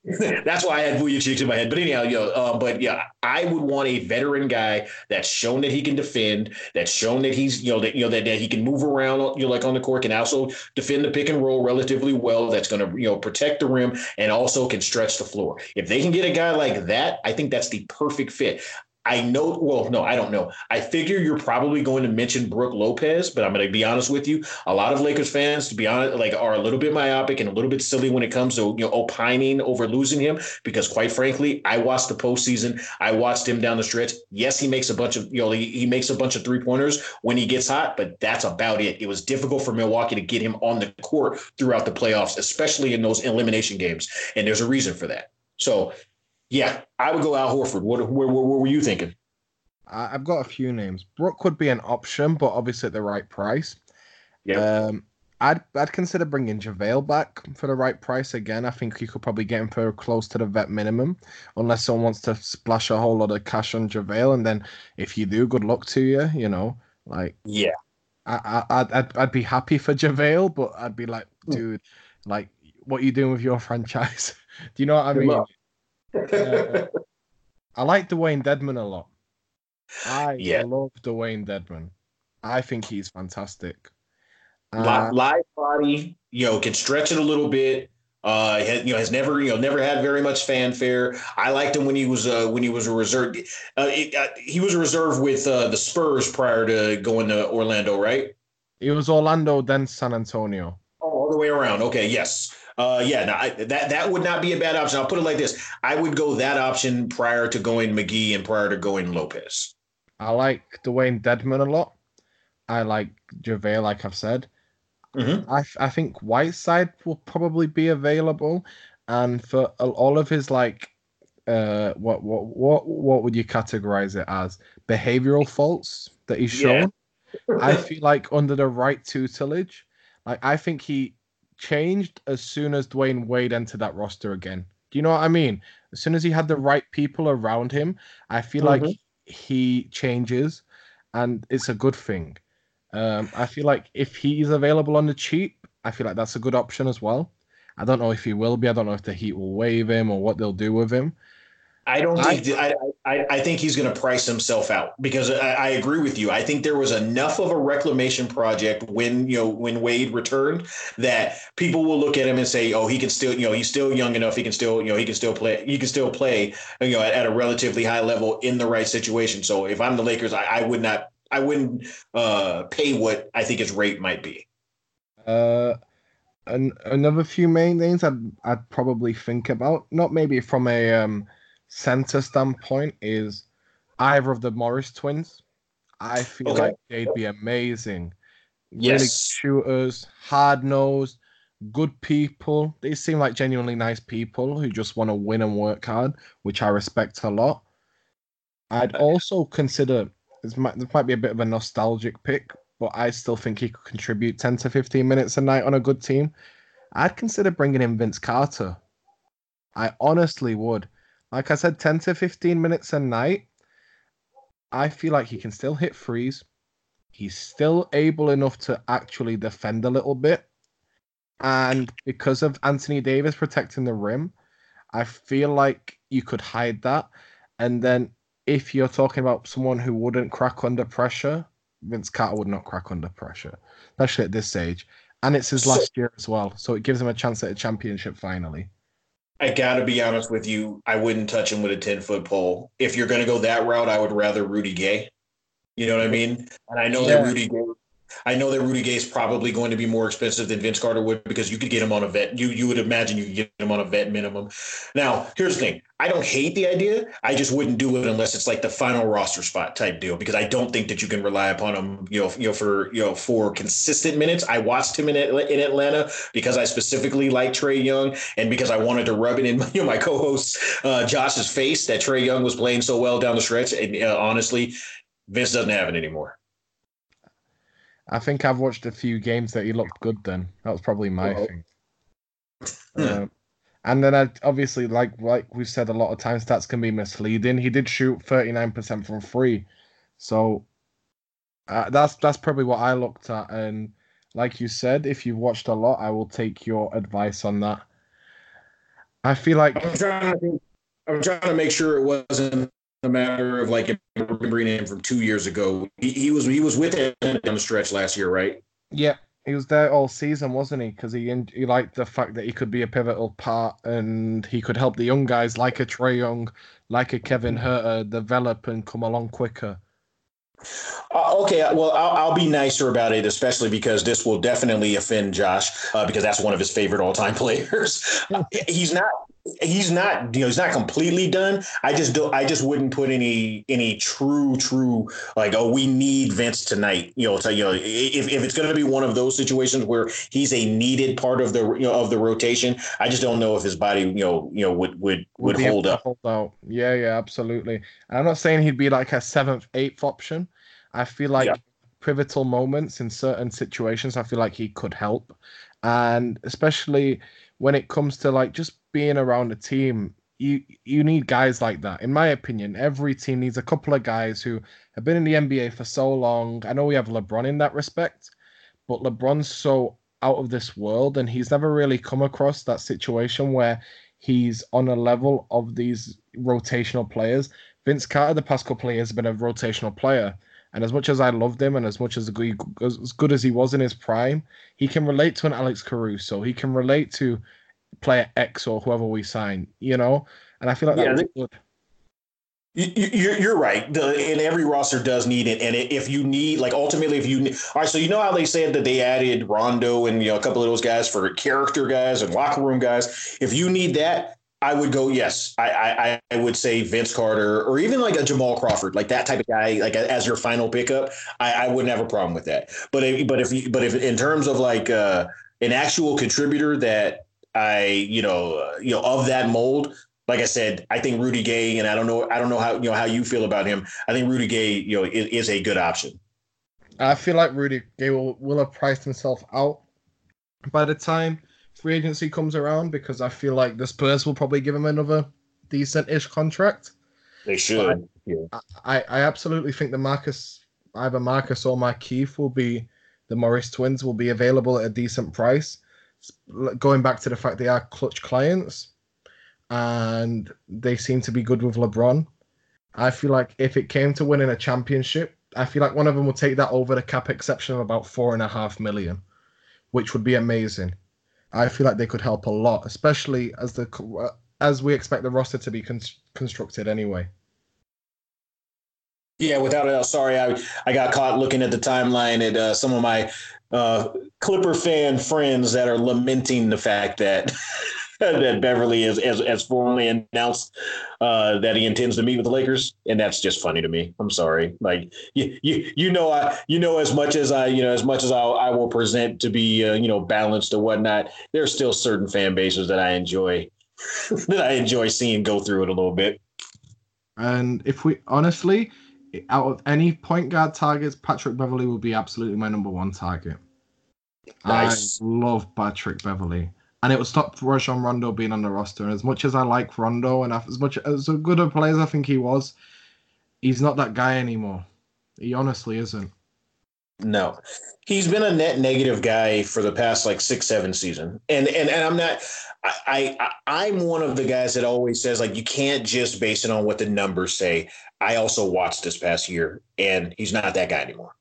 [LAUGHS] That's why I had Vujacic in my head. But anyhow, yo, uh, but yeah, I would want a veteran guy that's shown that he can defend, that's shown that he's, you know, that you know that, that he can move around, you know, like on the court, and also defend the pick and roll relatively well. That's going to, you know, protect the rim and also can stretch the floor. If they can get a guy like that, I think that's the perfect fit. I know, well, no, I don't know. I figure you're probably going to mention Brook Lopez, but I'm going to be honest with you. A lot of Lakers fans, to be honest, like are a little bit myopic and a little bit silly when it comes to you know opining over losing him. Because quite frankly, I watched the postseason. I watched him down the stretch. Yes, he makes a bunch of you know he, he makes a bunch of three pointers when he gets hot, but that's about it. It was difficult for Milwaukee to get him on the court throughout the playoffs, especially in those elimination games, and there's a reason for that. So yeah, I would go Al Horford. What, where, where, where were you thinking? I've got a few names. Brook could be an option, but obviously at the right price. Yeah. Um, I'd I'd consider bringing JaVale back for the right price again. I think you could probably get him for close to the vet minimum, unless someone wants to splash a whole lot of cash on JaVale. And then if you do, good luck to you. You know, like yeah, I, I I'd I'd, I'd be happy for JaVale, but I'd be like, hmm. dude, like, what are you doing with your [LAUGHS] franchise? do you know what I mean? Uh, I like Dewayne Dedmon a lot. I yeah. love Dewayne Dedmon. I think he's fantastic. Uh, Live body, you know, can stretch it a little bit. Uh, has, you know, has never, you know, never had very much fanfare. I liked him when he was, uh, when he was a reserve. Uh, it, uh, he was a reserve with uh, the Spurs prior to going to Orlando, right? It was Orlando, then San Antonio. Oh, all the way around. Okay, yes. Uh, yeah, no, I, that that would not be a bad option. I'll put it like this: I would go that option prior to going McGee and prior to going Lopez. I like Dewayne Dedmon a lot. I like JaVale, like I've said. Mm-hmm. I I think Whiteside will probably be available, and for all of his like, uh, what what what what would you categorize it as? Behavioral faults that he's shown. Yeah. I [LAUGHS] feel like under the right tutelage, like I think he changed as soon as Dwyane Wade entered that roster again. Do you know what I mean? As soon as he had the right people around him, I feel mm-hmm. like he changes, and it's a good thing. Um, I feel like if he's available on the cheap, I feel like that's a good option as well. I don't know if he will be. I don't know if the Heat will waive him or what they'll do with him. I don't think I, I, I think he's going to price himself out because I, I, agree with you. I think there was enough of a reclamation project when you know when Wade returned that people will look at him and say, "Oh, he can still you know he's still young enough. He can still you know he can still play. He can still play you know at, at a relatively high level in the right situation." So if I'm the Lakers, I, I would not I wouldn't uh, pay what I think his rate might be. Uh, an, another few main names I'd I'd probably think about, not maybe from a um center standpoint is either of the Morris twins. I feel okay. like they'd be amazing. Yes. Really shooters, hard nosed, good people. They seem like genuinely nice people who just want to win and work hard, which I respect a lot. I'd also consider this might, this might be a bit of a nostalgic pick, but I still think he could contribute 10 to 15 minutes a night on a good team. I'd consider bringing in Vince Carter. I honestly would. Like I said, 10 to 15 minutes a night. I feel like he can still hit threes. He's still able enough to actually defend a little bit. And because of Anthony Davis protecting the rim, I feel like you could hide that. And then if you're talking about someone who wouldn't crack under pressure, Vince Carter would not crack under pressure, especially at this stage. And it's his last year as well. So it gives him a chance at a championship finally. I gotta be honest with you. I wouldn't touch him with a 10 foot pole. If you're gonna go that route, I would rather Rudy Gay. You know what I mean? And I know yeah. that Rudy Gay I know that Rudy Gay is probably going to be more expensive than Vince Carter would because you could get him on a vet. You you would imagine you could get him on a vet minimum. Now, here's the thing. I don't hate the idea. I just wouldn't do it unless it's like the final roster spot type deal because I don't think that you can rely upon him, you know, you know for you know for consistent minutes. I watched him in in Atlanta because I specifically like Trae Young and because I wanted to rub it in [LAUGHS] you know, my co-host uh, Josh's face that Trae Young was playing so well down the stretch. And uh, honestly, Vince doesn't have it anymore. I think I've watched a few games that he looked good. Then that was probably my oh. thing. [LAUGHS] Um, and then I obviously like like we've said a lot of times stats can be misleading. He did shoot thirty nine percent from free, so uh, that's that's probably what I looked at. And like you said, if you've watched a lot, I will take your advice on that. I feel like I'm trying to I'm trying to make sure it wasn't a matter of like remembering him from two years ago. He, he was he was with him on the stretch last year, right? Yeah, he was there all season, wasn't he? Because he he liked the fact that he could be a pivotal part and he could help the young guys like a Trae Young, like a Kevin Huerter, develop and come along quicker. Uh, okay, well, I'll, I'll, be nicer about it, especially because this will definitely offend Josh uh, because that's one of his favorite all-time [LAUGHS] players. [LAUGHS] he's not he's not you know he's not completely done. I just don't i just wouldn't put any any true true like oh we need vince tonight. You know to, you know if, if it's going to be one of those situations where he's a needed part of the you know of the rotation i just don't know if his body you know you know would would would, would hold up. hold out. Yeah yeah absolutely. And i'm not saying he'd be like a seventh eighth option. I feel like yeah. pivotal moments in certain situations i feel like he could help. And especially when it comes to like just being around a team, you you need guys like that. In my opinion, every team needs a couple of guys who have been in the NBA for so long. I know we have LeBron in that respect, but LeBron's so out of this world and he's never really come across that situation where he's on a level of these rotational players. Vince Carter, the past couple of years, has been a rotational player. And as much as I loved him and as much as, as good as he was in his prime, he can relate to an Alex Caruso. He can relate to player X or whoever we sign, you know? And I feel like yeah, good. You, you're right. The, and every roster does need it. And if you need, like, ultimately, if you need, all right, so you know how they said that they added Rondo and, you know, a couple of those guys for character guys and locker room guys. If you need that, I would go yes. I, I I would say Vince Carter or even like a Jamal Crawford, like that type of guy, like as your final pickup. I, I wouldn't have a problem with that. But if, but if you, but if in terms of like uh, an actual contributor that I you know uh, you know of that mold, like I said, I think Rudy Gay, and I don't know I don't know how you know how you feel about him. I think Rudy Gay you know is, is a good option. I feel like Rudy Gay will, will have priced himself out by the time free agency comes around because I feel like the Spurs will probably give him another decent-ish contract. They should. Yeah. I, I absolutely think the Marcus, either Marcus or Markieff will be the Morris twins will be available at a decent price. Going back to the fact they are Klutch clients and they seem to be good with LeBron. I feel like if it came to winning a championship, I feel like one of them would take that over the cap exception of about four and a half million, which would be amazing. I feel like they could help a lot, especially as the as we expect the roster to be con- constructed anyway. Yeah, without a doubt. Sorry, I I got caught looking at the timeline at uh, some of my uh, Clipper fan friends that are lamenting the fact that [LAUGHS] that Beverley has, has, has formally announced uh, that he intends to meet with the Lakers, and that's just funny to me. I'm sorry. Like you, you, you know, I, you know, as much as I, you know, as much as I, I will present to be, uh, you know, balanced or whatnot, there's still certain fan bases that I enjoy, [LAUGHS] that I enjoy seeing go through it a little bit. And if we honestly, out of any point guard targets, Patrick Beverley will be absolutely my number one target. Nice. I love Patrick Beverley. and it will stop Rajon Rondo being on the roster. And as much as I like Rondo and as much as a good a player as I think he was, he's not that guy anymore. He honestly isn't. No, he's been a net negative guy for the past like six, seven season, and and and I'm not. I, I I'm one of the guys that always says like you can't just base it on what the numbers say. I also watched this past year, and he's not that guy anymore.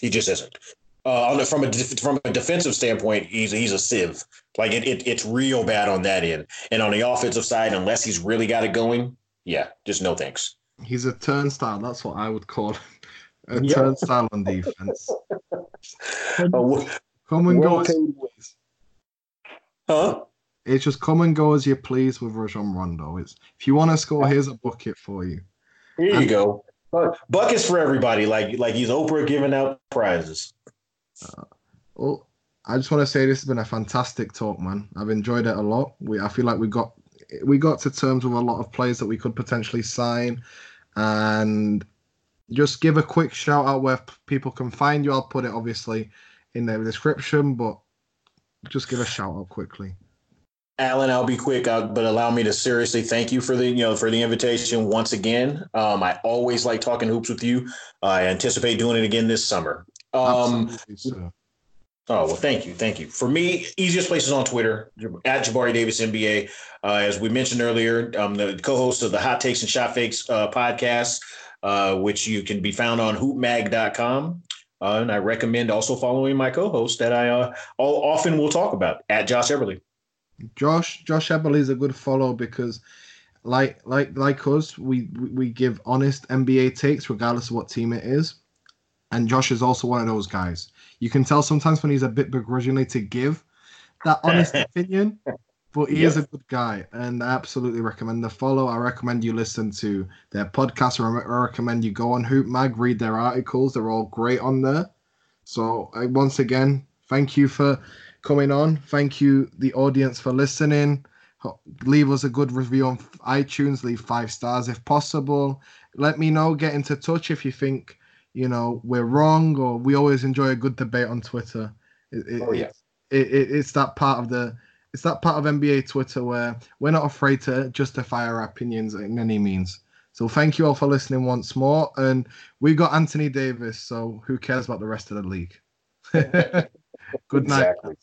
He just isn't uh, from a from a defensive standpoint, he's he's a sieve. Like it, it, it's real bad on that end. And on the offensive side, unless he's really got it going, yeah, just no thanks. He's a turnstile. That's what I would call him. A yeah. turnstile on defense. [LAUGHS] come, come and go as you please. Huh? It's just come and go as you please with Rajon Rondo. It's if you want to score, here's a bucket for you. Here you and, go. Buckets for everybody. Like like he's Oprah giving out prizes. Uh, well, I just want to say this has been a fantastic talk, man. I've enjoyed it a lot. We I feel like we got we got to terms with a lot of players that we could potentially sign, and just give a quick shout out where people can find you. I'll put it obviously in the description, but just give a shout out quickly. Alen, I'll be quick, uh, but allow me to seriously thank you for the you know for the invitation once again. Um, I always like talking hoops with you. I anticipate doing it again this summer. Um, Oh well, thank you, thank you. For me, easiest place is on Twitter at Jabari Davis NBA. Uh, as we mentioned earlier, I'm the co-host of the Hot Takes and Shot Fakes uh, podcast, uh, which you can be found on hoopmag.com. Uh, and I recommend also following my co-host that I uh, all often will talk about at Josh Eberly. Josh Josh Eberly is a good follow because, like like like us, we we give honest NBA takes regardless of what team it is, and Josh is also one of those guys. You can tell sometimes when he's a bit begrudgingly to give that honest [LAUGHS] opinion, but he yep. is a good guy, and I absolutely recommend the follow. I recommend you listen to their podcast. I recommend you go on Hoop Mag, read their articles. They're all great on there. So uh, once again, thank you for coming on. Thank you, the audience, for listening. Leave us a good review on iTunes. Leave five stars if possible. Let me know. Get into touch if you think you know we're wrong, or we always enjoy a good debate on Twitter. It, it, oh yeah. It, it's that part of the it's that part of NBA Twitter where we're not afraid to justify our opinions in any means. So thank you all for listening once more. And we got Anthony Davis, so who cares about the rest of the league? [LAUGHS] Good night. Exactly.